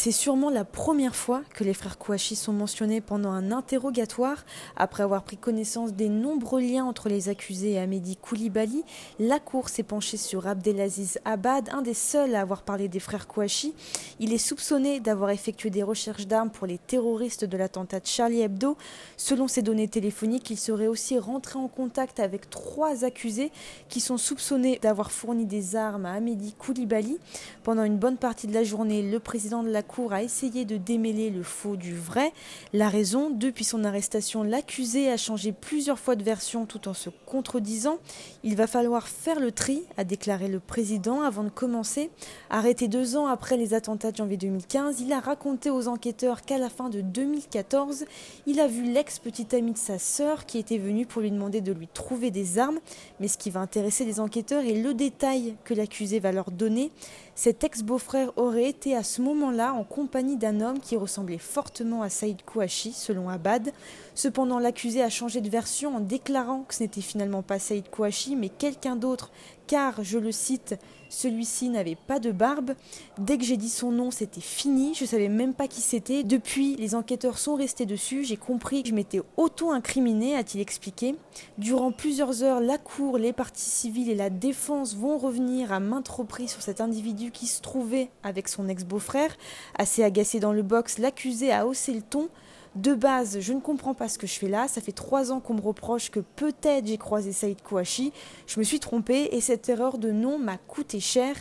C'est sûrement la première fois que les frères Kouachi sont mentionnés pendant un interrogatoire. Après avoir pris connaissance des nombreux liens entre les accusés et Amédi Koulibaly, la Cour s'est penchée sur Abdelaziz Abad, un des seuls à avoir parlé des frères Kouachi. Il est soupçonné d'avoir effectué des recherches d'armes pour les terroristes de l'attentat de Charlie Hebdo. Selon ses données téléphoniques, il serait aussi rentré en contact avec trois accusés qui sont soupçonnés d'avoir fourni des armes à Amédi Koulibaly. Pendant une bonne partie de la journée, le président de la Cour a essayé de démêler le faux du vrai. La raison, depuis son arrestation, l'accusé a changé plusieurs fois de version tout en se contredisant. Il va falloir faire le tri, a déclaré le président avant de commencer. Arrêté deux ans après les attentats de janvier 2015, il a raconté aux enquêteurs qu'à la fin de 2014, il a vu l'ex-petite amie de sa sœur qui était venue pour lui demander de lui trouver des armes. Mais ce qui va intéresser les enquêteurs est le détail que l'accusé va leur donner. Cet ex-beau-frère aurait été à ce moment-là en compagnie d'un homme qui ressemblait fortement à Saïd Kouachi, selon Abad. Cependant, l'accusé a changé de version en déclarant que ce n'était finalement pas Saïd Kouachi, mais quelqu'un d'autre, car, je le cite, celui-ci n'avait pas de barbe. Dès que j'ai dit son nom, c'était fini. Je savais même pas qui c'était. Depuis, les enquêteurs sont restés dessus. J'ai compris que je m'étais auto-incriminé, a-t-il expliqué. Durant plusieurs heures, la cour, les parties civiles et la défense vont revenir à maintes reprises sur cet individu qui se trouvait avec son ex-beau-frère. Assez agacé dans le box, l'accusé a haussé le ton. De base, je ne comprends pas ce que je fais là. Ça fait trois ans qu'on me reproche que peut-être j'ai croisé Saïd Kouachi. Je me suis trompée et cette erreur de nom m'a coûté cher.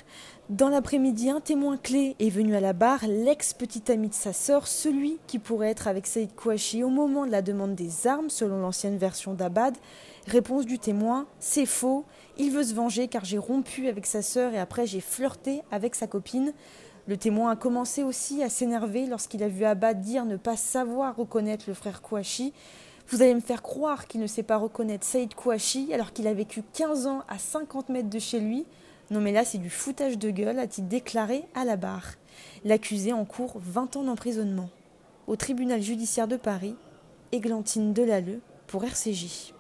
Dans l'après-midi, un témoin clé est venu à la barre, l'ex-petit ami de sa sœur, celui qui pourrait être avec Saïd Kouachi au moment de la demande des armes, selon l'ancienne version d'Abad. Réponse du témoin c'est faux. Il veut se venger car j'ai rompu avec sa sœur et après j'ai flirté avec sa copine. Le témoin a commencé aussi à s'énerver lorsqu'il a vu Abad dire ne pas savoir reconnaître le frère Kouachi. Vous allez me faire croire qu'il ne sait pas reconnaître Saïd Kouachi alors qu'il a vécu 15 ans à 50 mètres de chez lui. Non mais là c'est du foutage de gueule, a-t-il déclaré à la barre. L'accusé encourt 20 ans d'emprisonnement. Au tribunal judiciaire de Paris, Églantine Delalleux pour RCJ.